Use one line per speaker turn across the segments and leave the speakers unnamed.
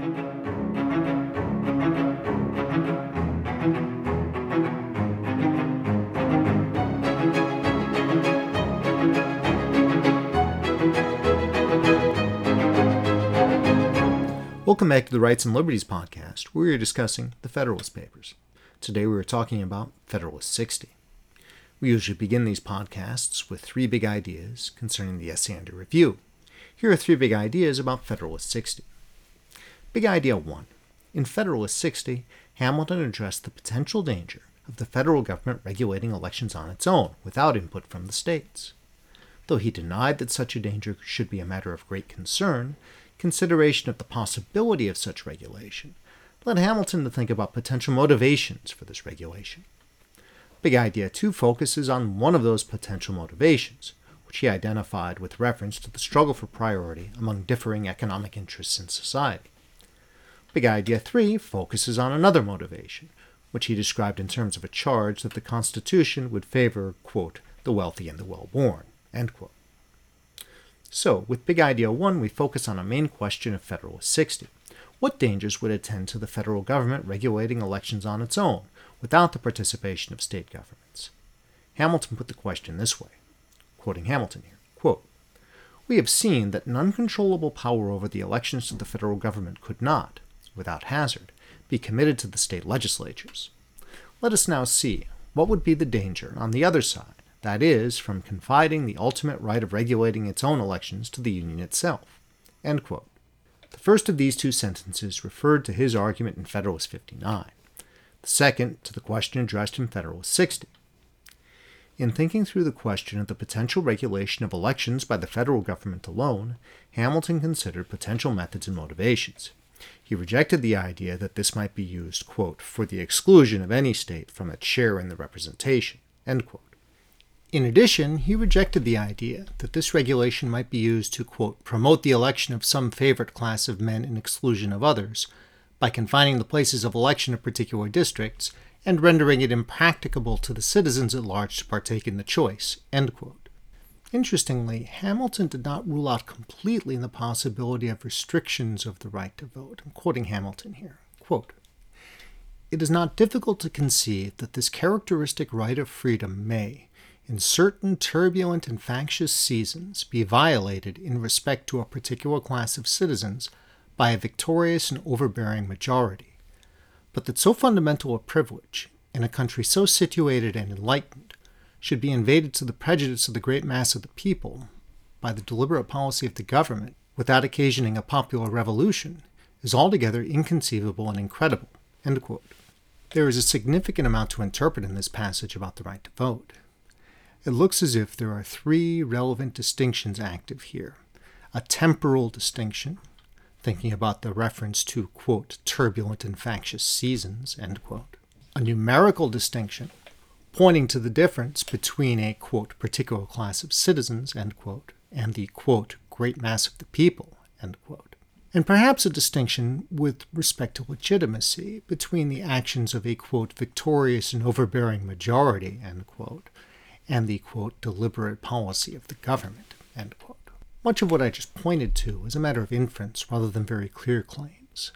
Welcome back to the Rights and Liberties podcast, where we are discussing the Federalist Papers. Today we are talking about Federalist 60. We usually begin these podcasts with three big ideas concerning the essay under review. Here are three big ideas about Federalist 60. Big idea 1. In Federalist 60, Hamilton addressed the potential danger of the federal government regulating elections on its own without input from the states. Though he denied that such a danger should be a matter of great concern, consideration of the possibility of such regulation led Hamilton to think about potential motivations for this regulation. Big Idea 2 focuses on one of those potential motivations, which he identified with reference to the struggle for priority among differing economic interests in society. Big Idea 3 focuses on another motivation, which he described in terms of a charge that the Constitution would favor, quote, the wealthy and the well born, end quote. So, with Big Idea 1, we focus on a main question of Federalist 60. What dangers would attend to the federal government regulating elections on its own, without the participation of state governments? Hamilton put the question this way, quoting Hamilton here quote, We have seen that an uncontrollable power over the elections to the federal government could not, without hazard, be committed to the state legislatures. Let us now see what would be the danger on the other side that is, from confiding the ultimate right of regulating its own elections to the Union itself. The first of these two sentences referred to his argument in Federalist 59, the second to the question addressed in Federalist 60. In thinking through the question of the potential regulation of elections by the federal government alone, Hamilton considered potential methods and motivations. He rejected the idea that this might be used, quote, for the exclusion of any state from its share in the representation. In addition, he rejected the idea that this regulation might be used to, quote, promote the election of some favorite class of men in exclusion of others, by confining the places of election of particular districts and rendering it impracticable to the citizens at large to partake in the choice, end quote. Interestingly, Hamilton did not rule out completely the possibility of restrictions of the right to vote. I'm quoting Hamilton here. Quote, it is not difficult to conceive that this characteristic right of freedom may, in certain turbulent and factious seasons be violated in respect to a particular class of citizens by a victorious and overbearing majority, but that so fundamental a privilege, in a country so situated and enlightened, should be invaded to the prejudice of the great mass of the people by the deliberate policy of the government without occasioning a popular revolution is altogether inconceivable and incredible. There is a significant amount to interpret in this passage about the right to vote. It looks as if there are three relevant distinctions active here a temporal distinction, thinking about the reference to, quote, turbulent and factious seasons, end quote. A numerical distinction, pointing to the difference between a, quote, particular class of citizens, end quote, and the, quote, great mass of the people, end quote. And perhaps a distinction with respect to legitimacy between the actions of a, quote, victorious and overbearing majority, end quote, and the quote, deliberate policy of the government, end quote. Much of what I just pointed to is a matter of inference rather than very clear claims.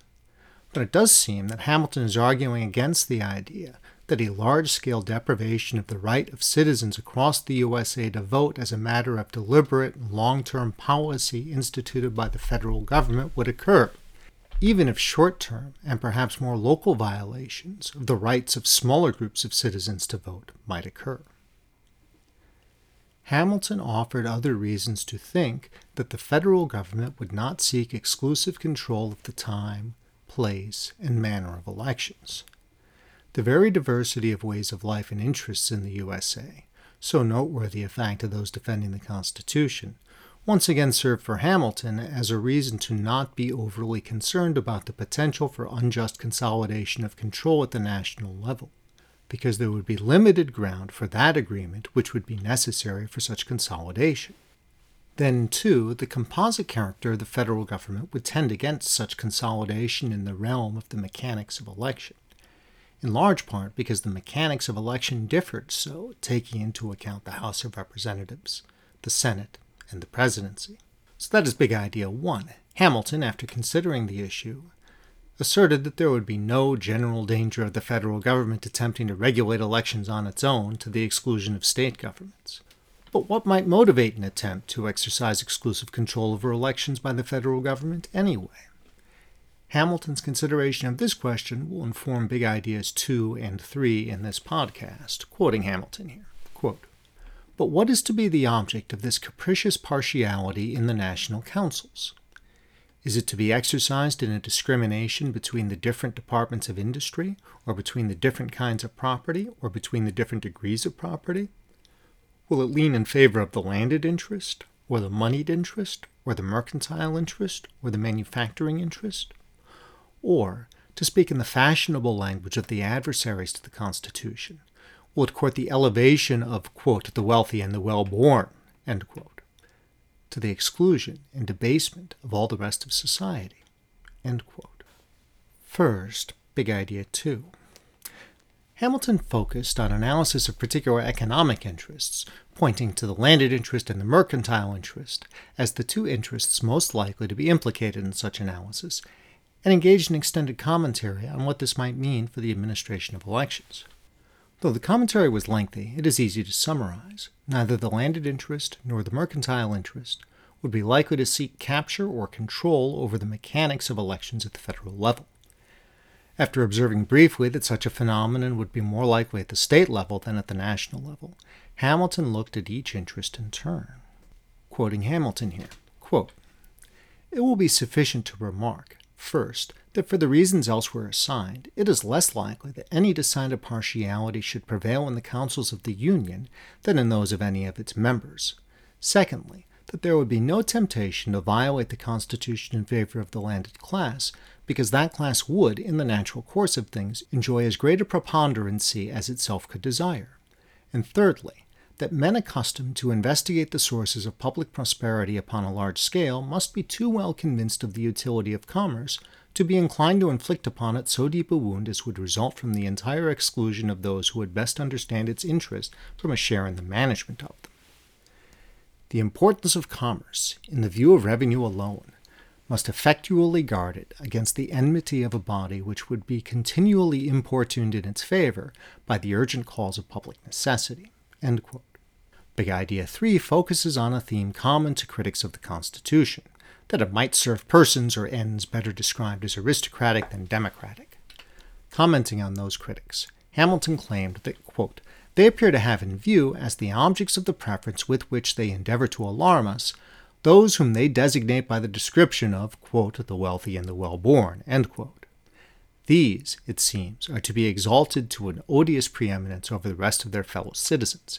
But it does seem that Hamilton is arguing against the idea that a large scale deprivation of the right of citizens across the USA to vote as a matter of deliberate long term policy instituted by the federal government would occur, even if short term and perhaps more local violations of the rights of smaller groups of citizens to vote might occur. Hamilton offered other reasons to think that the federal government would not seek exclusive control of the time, place, and manner of elections. The very diversity of ways of life and interests in the USA, so noteworthy a fact to those defending the Constitution, once again served for Hamilton as a reason to not be overly concerned about the potential for unjust consolidation of control at the national level because there would be limited ground for that agreement which would be necessary for such consolidation. Then, too, the composite character of the federal government would tend against such consolidation in the realm of the mechanics of election, in large part because the mechanics of election differed so, taking into account the House of Representatives, the Senate, and the presidency. So that is big idea one. Hamilton, after considering the issue, asserted that there would be no general danger of the federal government attempting to regulate elections on its own to the exclusion of state governments. But what might motivate an attempt to exercise exclusive control over elections by the federal government anyway? Hamilton's consideration of this question will inform Big Ideas 2 and 3 in this podcast, quoting Hamilton here. Quote, but what is to be the object of this capricious partiality in the national councils? Is it to be exercised in a discrimination between the different departments of industry, or between the different kinds of property, or between the different degrees of property? Will it lean in favor of the landed interest, or the moneyed interest, or the mercantile interest, or the manufacturing interest? Or, to speak in the fashionable language of the adversaries to the Constitution, it court the elevation of, quote, the wealthy and the well born, quote, to the exclusion and debasement of all the rest of society? First, big idea two. Hamilton focused on analysis of particular economic interests, pointing to the landed interest and the mercantile interest as the two interests most likely to be implicated in such analysis, and engaged in extended commentary on what this might mean for the administration of elections. Though the commentary was lengthy, it is easy to summarize. Neither the landed interest nor the mercantile interest would be likely to seek capture or control over the mechanics of elections at the federal level. After observing briefly that such a phenomenon would be more likely at the state level than at the national level, Hamilton looked at each interest in turn. Quoting Hamilton here, quote, It will be sufficient to remark, first, that for the reasons elsewhere assigned, it is less likely that any decided partiality should prevail in the councils of the Union than in those of any of its members. Secondly, that there would be no temptation to violate the Constitution in favor of the landed class, because that class would, in the natural course of things, enjoy as great a preponderancy as itself could desire. And thirdly, that men accustomed to investigate the sources of public prosperity upon a large scale must be too well convinced of the utility of commerce to be inclined to inflict upon it so deep a wound as would result from the entire exclusion of those who would best understand its interest from a share in the management of them. The importance of commerce, in the view of revenue alone, must effectually guard it against the enmity of a body which would be continually importuned in its favor by the urgent calls of public necessity. Big Idea 3 focuses on a theme common to critics of the Constitution that it might serve persons or ends better described as aristocratic than democratic. Commenting on those critics, Hamilton claimed that, quote, they appear to have in view as the objects of the preference with which they endeavor to alarm us those whom they designate by the description of, quote, the wealthy and the well born. These, it seems, are to be exalted to an odious preeminence over the rest of their fellow citizens.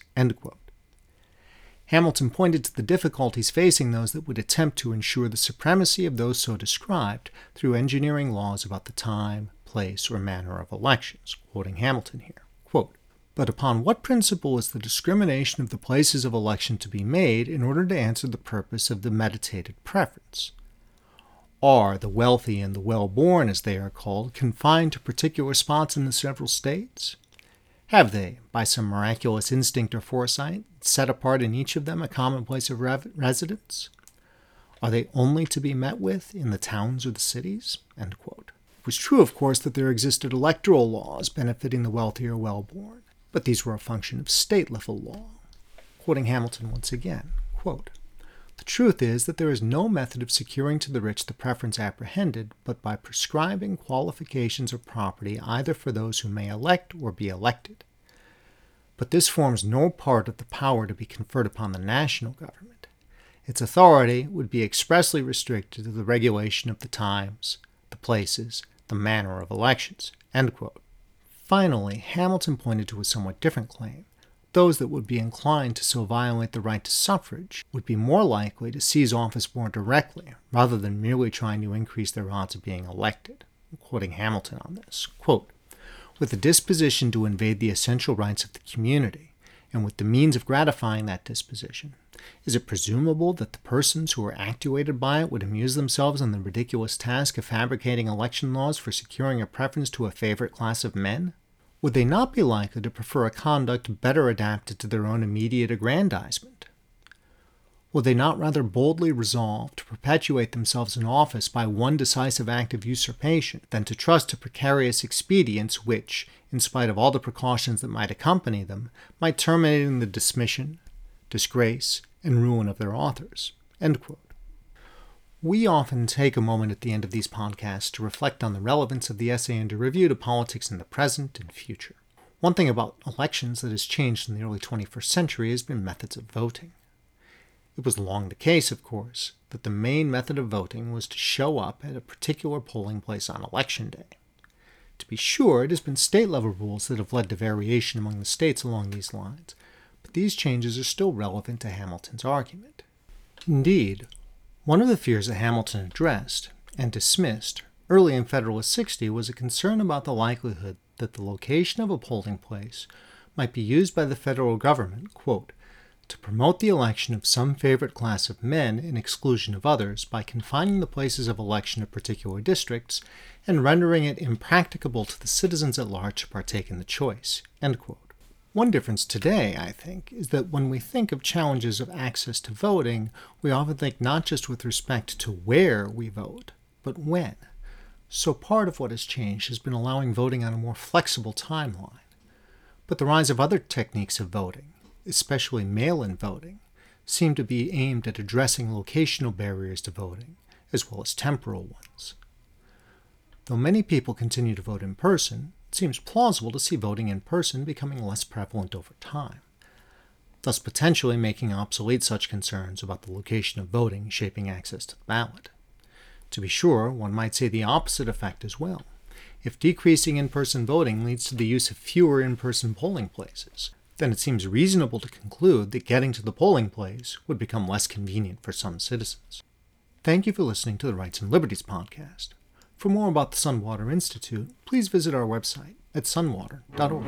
Hamilton pointed to the difficulties facing those that would attempt to ensure the supremacy of those so described through engineering laws about the time, place, or manner of elections, quoting Hamilton here. Quote, but upon what principle is the discrimination of the places of election to be made in order to answer the purpose of the meditated preference? Are the wealthy and the well born, as they are called, confined to particular spots in the several states? Have they, by some miraculous instinct or foresight, set apart in each of them a common place of residence? Are they only to be met with in the towns or the cities? It was true, of course, that there existed electoral laws benefiting the wealthy or well born but these were a function of state level law. Quoting Hamilton once again quote, The truth is that there is no method of securing to the rich the preference apprehended but by prescribing qualifications of property either for those who may elect or be elected. But this forms no part of the power to be conferred upon the national government. Its authority would be expressly restricted to the regulation of the times, the places, the manner of elections. Finally, Hamilton pointed to a somewhat different claim. Those that would be inclined to so violate the right to suffrage would be more likely to seize office more directly, rather than merely trying to increase their odds of being elected. Quoting Hamilton on this quote, With a disposition to invade the essential rights of the community, and with the means of gratifying that disposition, is it presumable that the persons who are actuated by it would amuse themselves in the ridiculous task of fabricating election laws for securing a preference to a favorite class of men? Would they not be likely to prefer a conduct better adapted to their own immediate aggrandizement? Will they not rather boldly resolve to perpetuate themselves in office by one decisive act of usurpation than to trust to precarious expedients which, in spite of all the precautions that might accompany them, might terminate in the dismission, disgrace, and ruin of their authors? We often take a moment at the end of these podcasts to reflect on the relevance of the essay under review to politics in the present and future. One thing about elections that has changed in the early 21st century has been methods of voting. It was long the case, of course, that the main method of voting was to show up at a particular polling place on election day. To be sure, it has been state level rules that have led to variation among the states along these lines, but these changes are still relevant to Hamilton's argument. Indeed, one of the fears that Hamilton addressed and dismissed early in Federalist 60 was a concern about the likelihood that the location of a polling place might be used by the federal government, quote, to promote the election of some favorite class of men in exclusion of others by confining the places of election of particular districts and rendering it impracticable to the citizens at large to partake in the choice. End quote. One difference today, I think, is that when we think of challenges of access to voting, we often think not just with respect to where we vote, but when. So part of what has changed has been allowing voting on a more flexible timeline. But the rise of other techniques of voting, especially mail in voting, seem to be aimed at addressing locational barriers to voting, as well as temporal ones. Though many people continue to vote in person, seems plausible to see voting in person becoming less prevalent over time, thus potentially making obsolete such concerns about the location of voting shaping access to the ballot. To be sure, one might say the opposite effect as well. If decreasing in person voting leads to the use of fewer in person polling places, then it seems reasonable to conclude that getting to the polling place would become less convenient for some citizens. Thank you for listening to the Rights and Liberties Podcast. For more about the Sunwater Institute, please visit our website at sunwater.org.